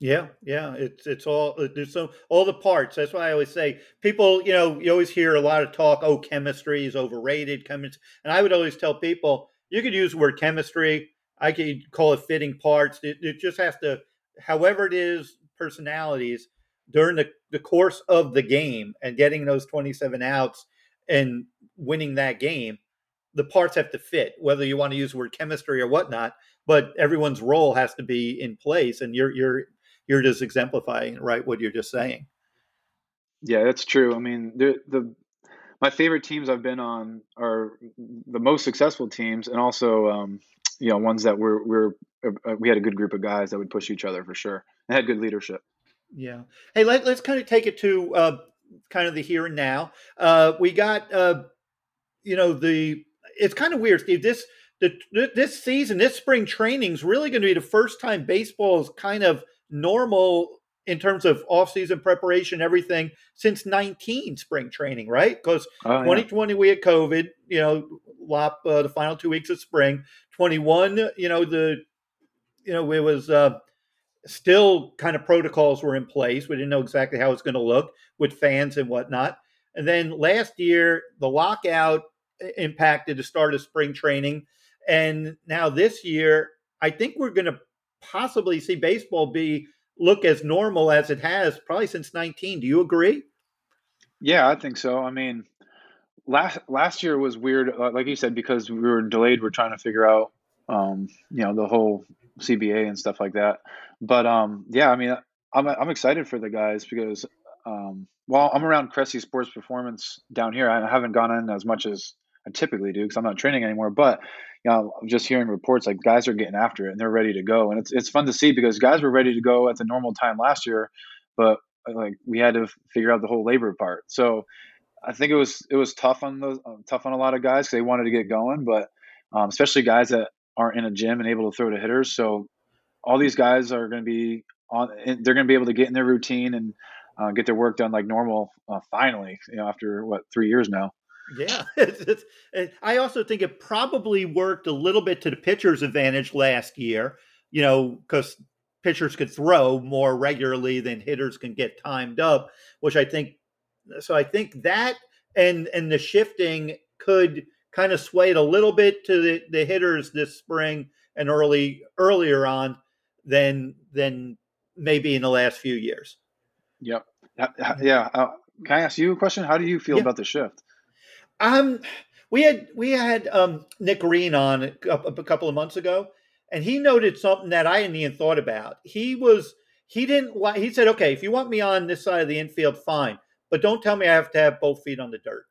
Yeah, yeah, it's it's all there's so all the parts. That's why I always say people, you know, you always hear a lot of talk. Oh, chemistry is overrated. Chemistry, and I would always tell people you could use the word chemistry. I could call it fitting parts. It, it just has to, however it is, personalities during the, the course of the game and getting those 27 outs and winning that game the parts have to fit, whether you want to use the word chemistry or whatnot. But everyone's role has to be in place, and you're you're you're just exemplifying right what you're just saying. Yeah, that's true. I mean, the the my favorite teams I've been on are the most successful teams, and also um, you know ones that were were uh, we had a good group of guys that would push each other for sure and had good leadership. Yeah. Hey, let, us kind of take it to uh, kind of the here and now. Uh, we got uh, you know the it's kind of weird, Steve. This the, this season, this spring training is really going to be the first time baseball is kind of normal in terms of off-season preparation, everything since 19 spring training, right? Because oh, 2020 yeah. we had COVID, you know, lop uh, the final two weeks of spring. 21, you know, the you know it was uh, still kind of protocols were in place. We didn't know exactly how it's going to look with fans and whatnot. And then last year, the lockout impacted the start of spring training. And now this year, I think we're going to possibly see baseball be look as normal as it has probably since 19. Do you agree? Yeah, I think so. I mean, last last year was weird, uh, like you said, because we were delayed. We're trying to figure out, um, you know, the whole CBA and stuff like that. But um, yeah, I mean, I'm I'm excited for the guys because um, well, I'm around Cressey Sports Performance down here. I haven't gone in as much as I typically do because I'm not training anymore. But you know, I'm just hearing reports like guys are getting after it and they're ready to go, and it's it's fun to see because guys were ready to go at the normal time last year, but like we had to figure out the whole labor part. So I think it was it was tough on those uh, tough on a lot of guys because they wanted to get going, but um, especially guys that aren't in a gym and able to throw to hitters. So all these guys are going to be on. They're going to be able to get in their routine and uh, get their work done like normal. Uh, finally, you know, after what three years now. Yeah, [laughs] it's, it's, I also think it probably worked a little bit to the pitcher's advantage last year. You know, because pitchers could throw more regularly than hitters can get timed up, which I think. So I think that and and the shifting could kind of sway it a little bit to the, the hitters this spring and early earlier on than than maybe in the last few years. Yep. Yeah. Uh, can I ask you a question? How do you feel yeah. about the shift? Um, we had we had um, Nick Green on a, a couple of months ago, and he noted something that I hadn't even thought about. He was he didn't like. He said, "Okay, if you want me on this side of the infield, fine, but don't tell me I have to have both feet on the dirt."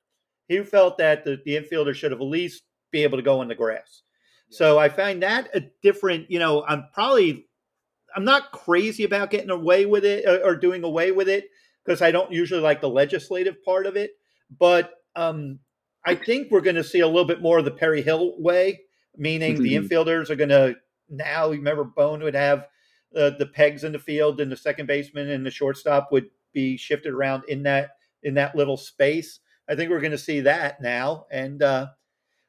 He felt that the, the infielder should have at least be able to go in the grass. Yeah. So I find that a different. You know, I'm probably I'm not crazy about getting away with it or, or doing away with it because I don't usually like the legislative part of it. But um, I think we're going to see a little bit more of the Perry Hill way, meaning mm-hmm. the infielders are going to now. Remember, Bone would have uh, the pegs in the field, and the second baseman and the shortstop would be shifted around in that in that little space. I think we're going to see that now, and uh,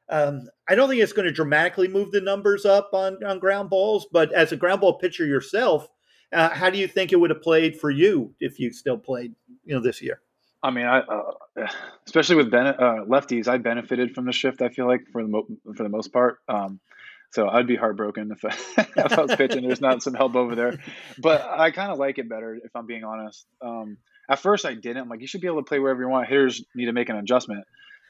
um, I don't think it's going to dramatically move the numbers up on, on ground balls, but as a ground ball pitcher yourself, uh, how do you think it would have played for you if you still played, you know, this year? I mean, I uh, [sighs] especially with ben- uh, lefties, I benefited from the shift. I feel like for the mo- for the most part. Um, so I'd be heartbroken if I, [laughs] if I was pitching. There's not some help over there, but I kind of like it better if I'm being honest. Um, at first, I didn't. I'm like, you should be able to play wherever you want. Hitters need to make an adjustment.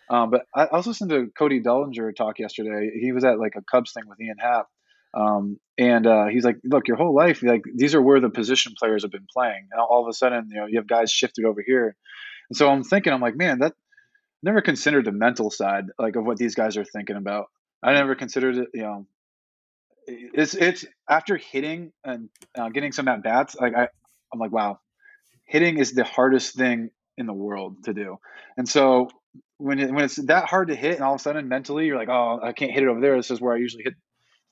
Um, but I, was listening to Cody Bellinger talk yesterday. He was at like a Cubs thing with Ian Happ. Um, and uh, he's like, look, your whole life, like these are where the position players have been playing. And all of a sudden, you know, you have guys shifted over here. And so I'm thinking, I'm like, man, that never considered the mental side, like of what these guys are thinking about. I never considered it, you know, it's, it's after hitting and uh, getting some at bats, like I, I'm like, wow, hitting is the hardest thing in the world to do. And so when it, when it's that hard to hit, and all of a sudden mentally you're like, oh, I can't hit it over there. This is where I usually hit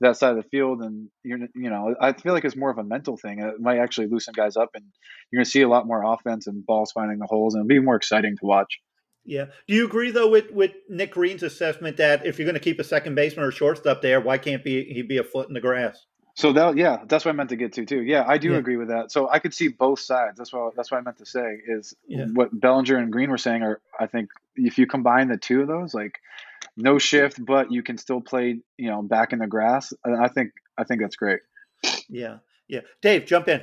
that side of the field, and you're you know, I feel like it's more of a mental thing. It might actually loosen guys up, and you're gonna see a lot more offense and balls finding the holes, and it'll be more exciting to watch. Yeah. Do you agree though with with Nick Green's assessment that if you're going to keep a second baseman or shortstop there, why can't be he be a foot in the grass? So that yeah, that's what I meant to get to too. Yeah, I do yeah. agree with that. So I could see both sides. That's what that's what I meant to say is yeah. what Bellinger and Green were saying. Are I think if you combine the two of those, like no shift, but you can still play, you know, back in the grass. I think I think that's great. Yeah, yeah. Dave, jump in.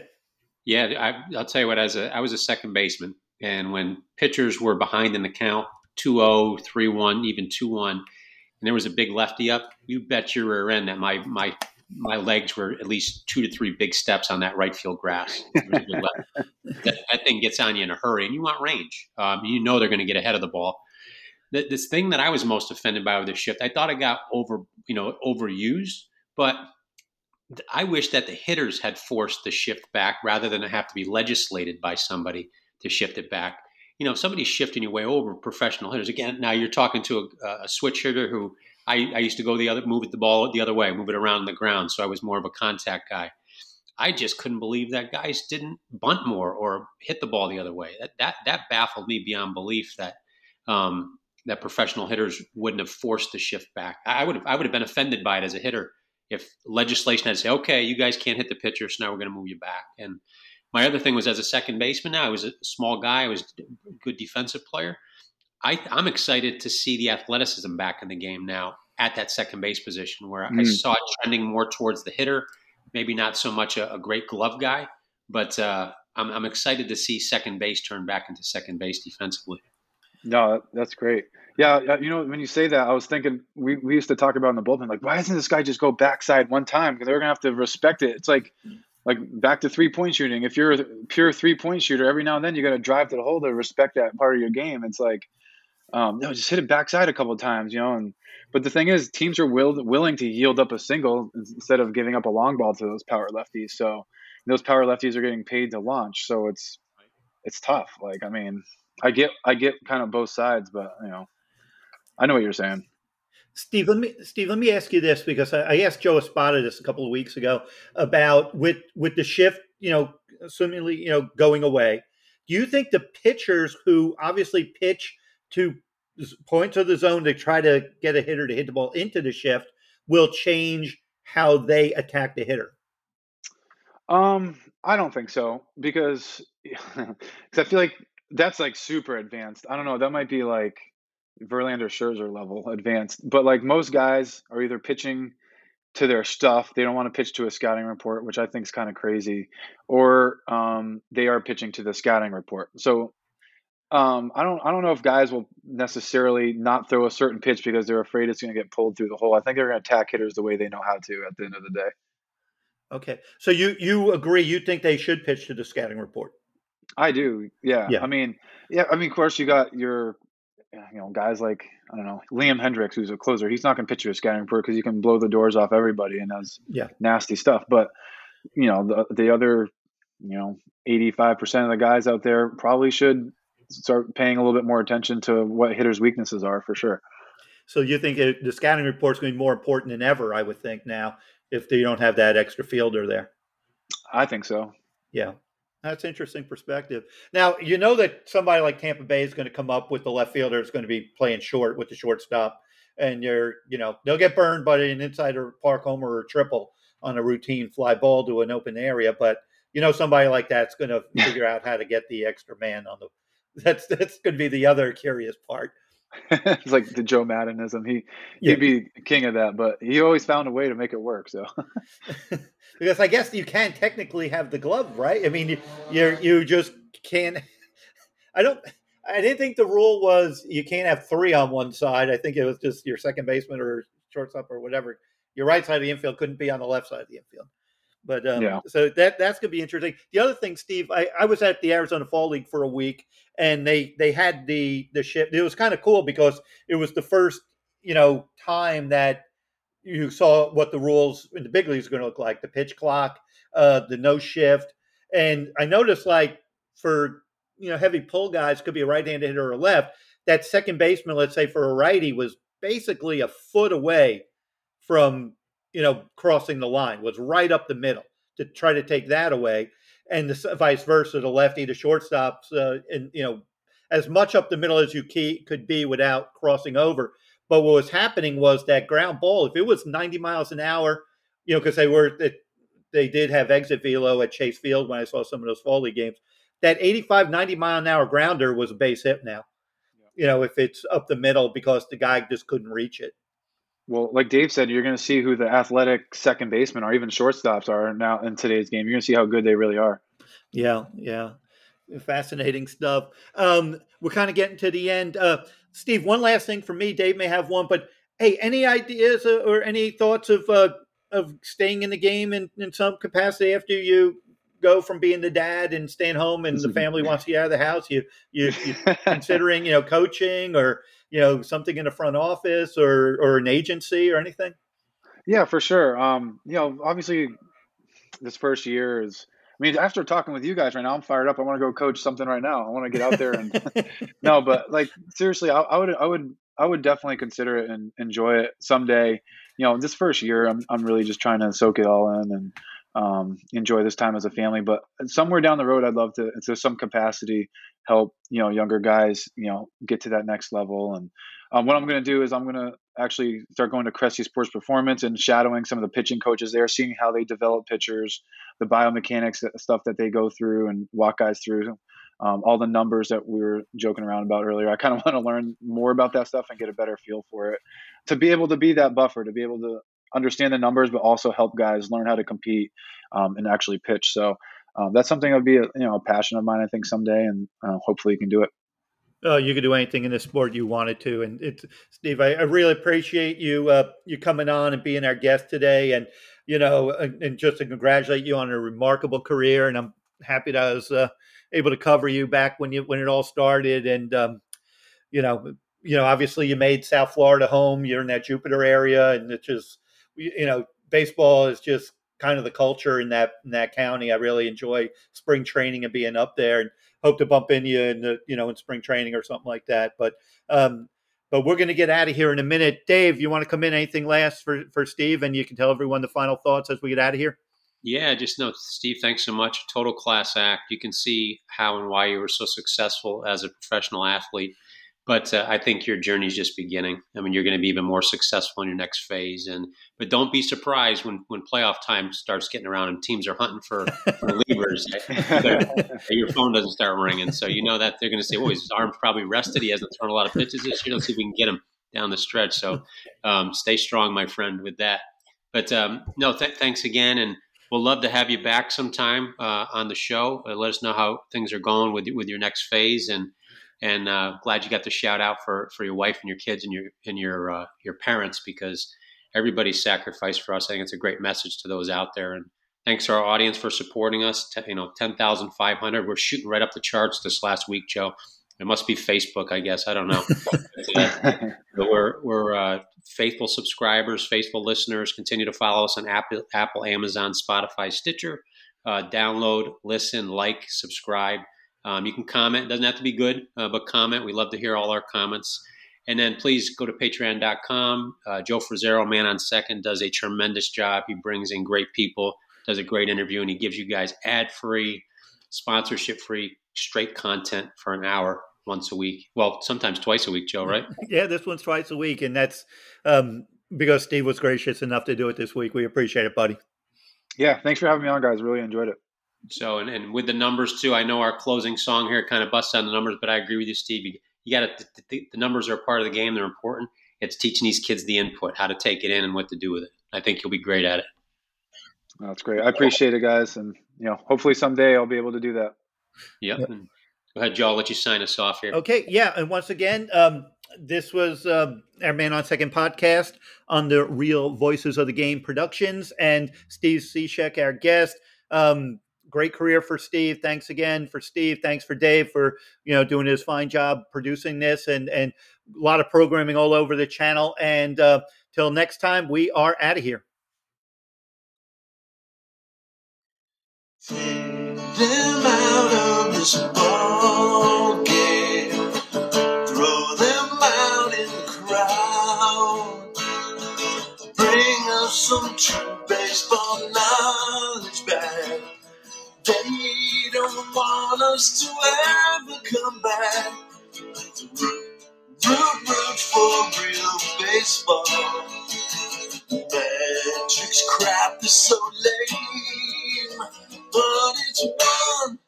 Yeah, I, will tell you what. As a I was a second baseman, and when pitchers were behind in the count, 2-0, 3-1, even two one, and there was a big lefty up, you bet your rear end that my my my legs were at least two to three big steps on that right field grass. [laughs] that, that, thing gets on you in a hurry, and you want range. Um, you know they're going to get ahead of the ball. The, this thing that I was most offended by with the shift, I thought it got over, you know, overused. But I wish that the hitters had forced the shift back rather than have to be legislated by somebody to shift it back. You know, somebody's shifting your way over professional hitters. Again, now you're talking to a, a switch hitter who I, I used to go the other, move the ball the other way, move it around the ground. So I was more of a contact guy. I just couldn't believe that guys didn't bunt more or hit the ball the other way. That that that baffled me beyond belief that um, that professional hitters wouldn't have forced the shift back. I would have I would have been offended by it as a hitter if legislation had said, okay, you guys can't hit the pitcher, so now we're going to move you back. And my other thing was as a second baseman. Now I was a small guy. I was a good defensive player. I, am excited to see the athleticism back in the game now at that second base position, where mm. I saw it trending more towards the hitter. Maybe not so much a, a great glove guy, but uh, I'm, I'm, excited to see second base turn back into second base defensively. No, that's great. Yeah, you know, when you say that, I was thinking we, we used to talk about in the bullpen, like, why doesn't this guy just go backside one time? Because they're gonna have to respect it. It's like like back to three point shooting. If you're a pure three point shooter, every now and then you got to drive to the hole to respect that part of your game. It's like, um, no, just hit it backside a couple of times, you know. And but the thing is, teams are will, willing to yield up a single instead of giving up a long ball to those power lefties. So those power lefties are getting paid to launch. So it's it's tough. Like I mean, I get I get kind of both sides, but you know, I know what you're saying. Steve, let me Steve, let me ask you this because I, I asked Joe Espada this a couple of weeks ago about with with the shift, you know, seemingly you know going away. Do you think the pitchers who obviously pitch to points of the zone to try to get a hitter to hit the ball into the shift will change how they attack the hitter? Um, I don't think so because [laughs] because I feel like that's like super advanced. I don't know. That might be like Verlander Scherzer level advanced. But like most guys are either pitching to their stuff, they don't want to pitch to a scouting report, which I think is kind of crazy, or um, they are pitching to the scouting report. So um, I don't I don't know if guys will necessarily not throw a certain pitch because they're afraid it's going to get pulled through the hole. I think they're going to attack hitters the way they know how to at the end of the day. Okay, so you you agree? You think they should pitch to the scouting report? I do. Yeah. yeah. I mean, yeah. I mean, of course, you got your, uh, you know, guys like I don't know Liam Hendriks, who's a closer. He's not going to pitch you a scouting report because he can blow the doors off everybody and does yeah nasty stuff. But you know, the the other, you know, eighty five percent of the guys out there probably should start paying a little bit more attention to what hitters' weaknesses are for sure. So you think the scouting report is going to be more important than ever? I would think now if they don't have that extra fielder there. I think so. Yeah. That's interesting perspective. Now you know that somebody like Tampa Bay is going to come up with the left fielder is going to be playing short with the shortstop, and you're you know they'll get burned by an inside or park homer or triple on a routine fly ball to an open area, but you know somebody like that's going [laughs] to figure out how to get the extra man on the. [laughs] That's that's going to be the other curious part. [laughs] it's like the Joe Maddonism. He yeah. he'd be king of that, but he always found a way to make it work. So because I guess you can technically have the glove, right? I mean, you you you just can't. [laughs] I don't. I didn't think the rule was you can't have three on one side. I think it was just your second baseman or shortstop or whatever. Your right side of the infield couldn't be on the left side of the infield. But um, yeah. so that that's gonna be interesting. The other thing, Steve, I, I was at the Arizona Fall League for a week, and they they had the the ship. It was kind of cool because it was the first you know time that you saw what the rules in the big leagues are going to look like: the pitch clock, uh, the no shift, and I noticed like for you know heavy pull guys could be a right-handed hitter or a left. That second baseman, let's say for a righty, was basically a foot away from you know, crossing the line, was right up the middle to try to take that away. And the vice versa, the lefty, the shortstops, uh, and, you know, as much up the middle as you key, could be without crossing over. But what was happening was that ground ball, if it was 90 miles an hour, you know, because they were, they did have exit velo at Chase Field when I saw some of those Fall League games. That 85, 90 mile an hour grounder was a base hit now. Yeah. You know, if it's up the middle because the guy just couldn't reach it. Well, like Dave said, you're going to see who the athletic second baseman or even shortstops are now in today's game. You're going to see how good they really are. Yeah, yeah. Fascinating stuff. Um, we're kind of getting to the end. Uh, Steve, one last thing for me. Dave may have one, but hey, any ideas or any thoughts of uh, of staying in the game in, in some capacity after you go from being the dad and staying home and the family wants you out of the house? You you, you [laughs] considering you know coaching or you know something in a front office or or an agency or anything? Yeah, for sure. Um, you know, obviously, this first year is. I mean, after talking with you guys right now, I'm fired up. I want to go coach something right now. I want to get out there and [laughs] no, but like seriously, I, I, would, I would, I would definitely consider it and enjoy it someday. You know, this first year, I'm, I'm really just trying to soak it all in and um, enjoy this time as a family. But somewhere down the road, I'd love to, to some capacity, help you know younger guys you know get to that next level and um, what i'm going to do is i'm going to actually start going to Cressey Sports Performance and shadowing some of the pitching coaches there, seeing how they develop pitchers, the biomechanics stuff that they go through and walk guys through, um, all the numbers that we were joking around about earlier. I kind of [laughs] want to learn more about that stuff and get a better feel for it, to be able to be that buffer, to be able to understand the numbers, but also help guys learn how to compete um, and actually pitch. So um, that's something that would be a, you know a passion of mine. I think someday, and uh, hopefully you can do it. Oh, you could do anything in this sport you wanted to, and it's Steve. I, I really appreciate you uh, you coming on and being our guest today, and you know, and, and, just to congratulate you on a remarkable career. And I'm happy that I was uh, able to cover you back when you when it all started, and um, you know, you know, obviously you made South Florida home. You're in that Jupiter area, and it's just you know, baseball is just kind of the culture in that in that county. I really enjoy spring training and being up there, and hope to bump into you in the you know in spring training or something like that. But um, but we're going to get out of here in a minute. Dave, you want to come in? Anything last for for Steve, and you can tell everyone the final thoughts as we get out of here. Yeah, just know, Steve. Thanks so much. Total class act. You can see how and why you were so successful as a professional athlete but uh, I think your journey is just beginning. I mean, you're going to be even more successful in your next phase. And but don't be surprised when when playoff time starts getting around and teams are hunting for, for [laughs] relievers. your phone doesn't start ringing, so you know that they're going to say, "Oh, his arm's probably rested. He hasn't thrown a lot of pitches this year. Let's see if we can get him down the stretch." So um, stay strong, my friend, with that. But um, no, th- thanks again, and we'll love to have you back sometime uh, on the show. Uh, let us know how things are going with with your next phase and and uh, glad you got the shout out for for your wife and your kids and your and your uh, your parents because everybody's sacrificed for us. I think it's a great message to those out there. And thanks to our audience for supporting us. you know, ten thousand five hundred. We're shooting right up the charts this last week, Joe. It must be Facebook, I guess. I don't know. [laughs] but we're we're uh, faithful subscribers, faithful listeners. Continue to follow us on Apple, Apple Amazon, Spotify, Stitcher. Uh, download, listen, like, subscribe. Um, you can comment. It doesn't have to be good, uh, but comment. We love to hear all our comments. And then please go to patreon.com. Uh, Joe Frisaro, man on second, does a tremendous job. He brings in great people, does a great interview, and he gives you guys ad free, sponsorship free, straight content for an hour once a week. Well, sometimes twice a week, Joe, right? [laughs] yeah, this one's twice a week. And that's um, because Steve was gracious enough to do it this week. We appreciate it, buddy. Yeah, thanks for having me on, guys. Really enjoyed it. So, and, and with the numbers too, I know our closing song here kind of busts on the numbers, but I agree with you, Steve. You, you got to, the, the numbers are part of the game. They're important. It's teaching these kids the input, how to take it in and what to do with it. I think you'll be great at it. That's great. I appreciate it, guys. And, you know, hopefully someday I'll be able to do that. Yep. yep. Go ahead, Joe. I'll let you sign us off here. Okay. Yeah. And once again, um, this was uh, our Man on Second podcast on the Real Voices of the Game Productions and Steve Cishek, our guest. Um, great career for Steve. Thanks again for Steve. Thanks for Dave for you know doing his fine job producing this and and a lot of programming all over the channel. And uh, till next time, we are out of here. them out of this ball game. Throw them out in the crowd. Bring us some true baseball knowledge want us to ever come back. Root, root for real baseball. Matrix crap is so lame, but it's one,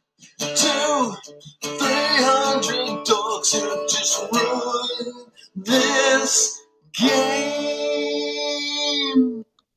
two, three hundred dogs who just ruin this game.